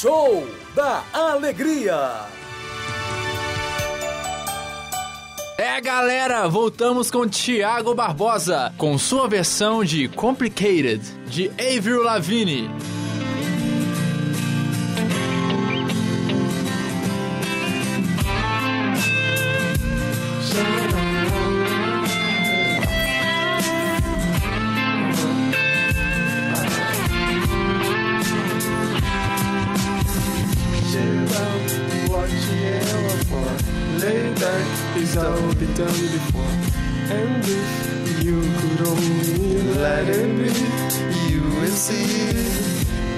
Show da Alegria. É, galera, voltamos com Thiago Barbosa, com sua versão de Complicated, de Avril Lavigne. It's all been done before. And if you could only let it be, you will see.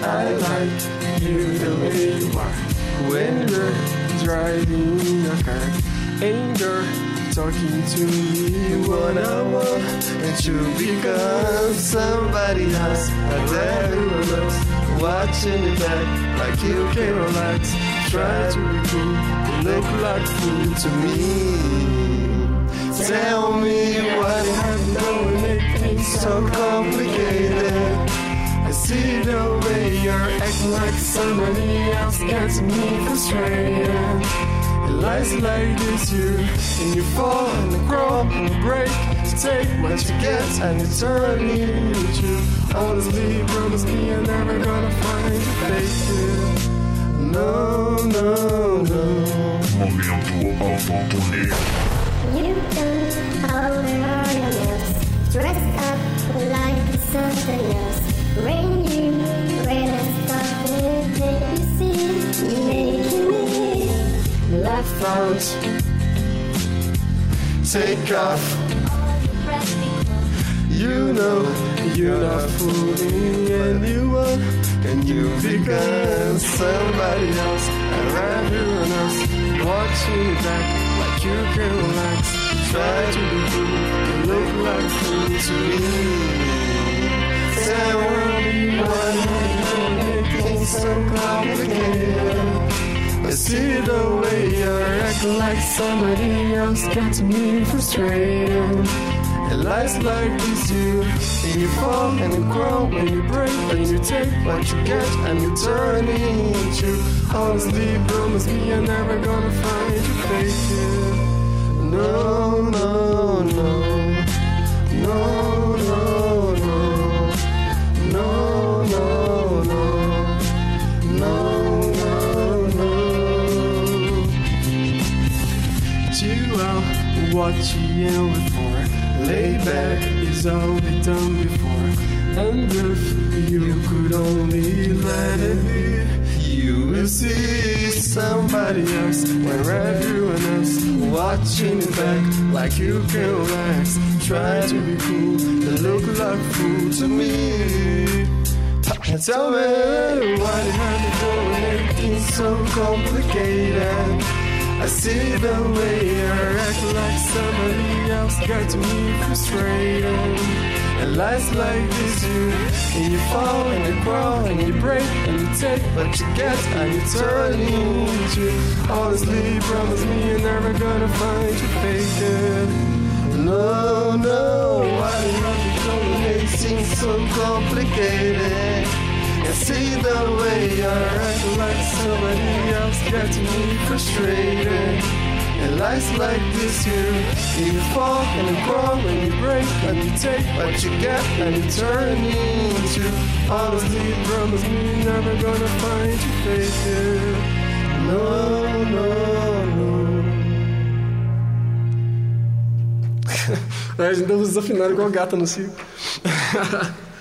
I like you the way you are. When you're driving in your car, and you're talking to me one on one, and you become somebody else, and everyone else watching you back like you can relax. Try to cool, you look like fool to me. Tell me what happened when make things so complicated. I see the way you're acting like somebody else gets me frustrated. It lies like this, you and you fall and you crawl and you break. You take what you get and you turn it into. Honestly, promise me you're never gonna find your fake no, Momento. You don't hold your nails, dressed up like something else. Rain you, rain that you see, making me left out. Take off. You know you're not fooling anyone, and you become somebody else, and everyone else watching you back like you can relax. Try to be cool, you look like fool to me. Me why you make things so complicated. I see the way you act like somebody else gets me frustrated. And life's like this you And you fall and you grow and you break And you take what you get and you turn into. Honestly, promise me you're never gonna find you fake it No, no, no. No, no, no. No, no, no. No, no, uh, what you yelling for? Lay back is all we done before. And if you could only let it be, you will see somebody else where everyone else watching it back like you can relax. Try to be cool, and look like fool to me. Tell me why go and make things so complicated. I see the way you're acting like somebody else got me frustrated. And life's like this, you and you fall and you crawl and you break and you take what you get and you turn into. Honestly, promise me you're never gonna find your fake. No, no, why do you and make things so complicated? I see the way you're acting like somebody else gets me frustrated. And life's like this, you you fall and you crawl and you break and you take what you get and you turn into. Honestly, promise me you're never gonna find your fake it. No, no, no. A gente deu desafinado igual a gata no circo.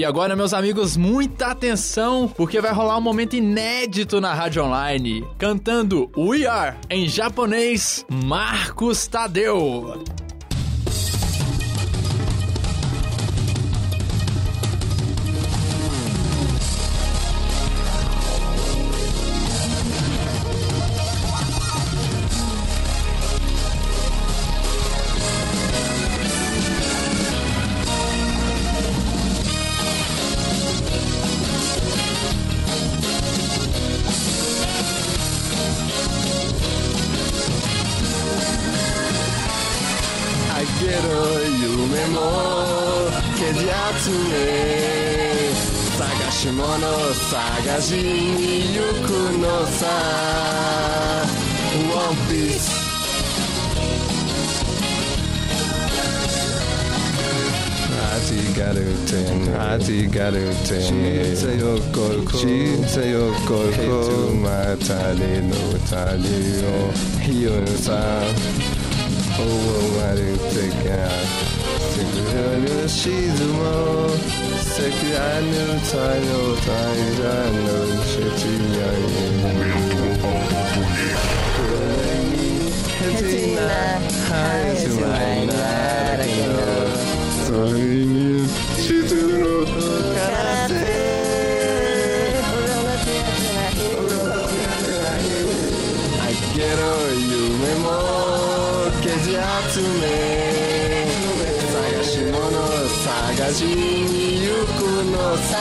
E agora, meus amigos, muita atenção, porque vai rolar um momento inédito na rádio online. Cantando We Are em japonês, Marcos Tadeu. ね探し物探しに行くのさワンピース味がる点味がる点小さよここ小さよここまたれの谷をひよさ終わるてかすぐ gonna see the moon Second I know time no time I know shitting Katina Hi to my night I know Sorry Shitting road me 探しに行くのさ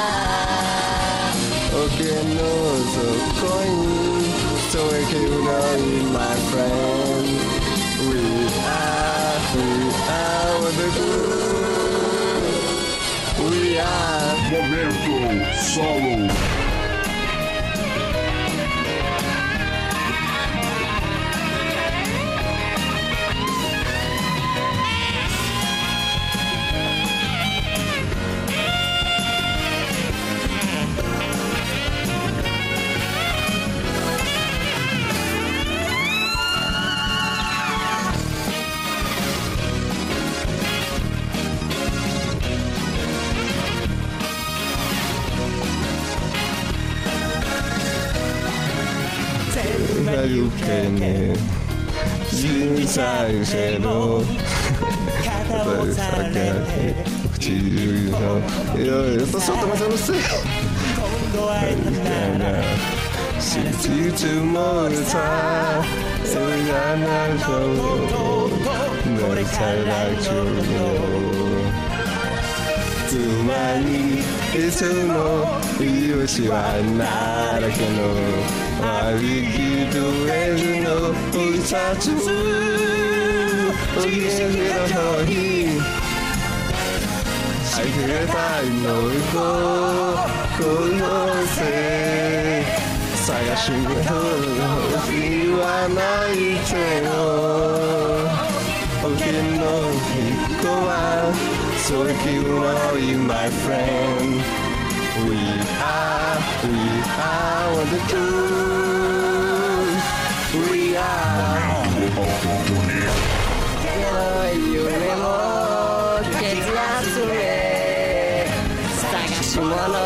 桶の底にそれきうのい my friend We are, we are the good We are Momento solo. 左手に小さの肩を下げて口のよい優しさとまさのせい今度会えたなら信じつもるさそれがなたを乗りさいちょうつ妻にいつも言いしはならけの I begin to you know who starts to move. Oh, yes, it's all here. I can't find no go, go no say. Saga sugar, oh, you are not eternal. Okay, no, go out, so if you know you, my friend. we are, we are the truth. We are. Hello, you remote, get lost away. Saga Shimano,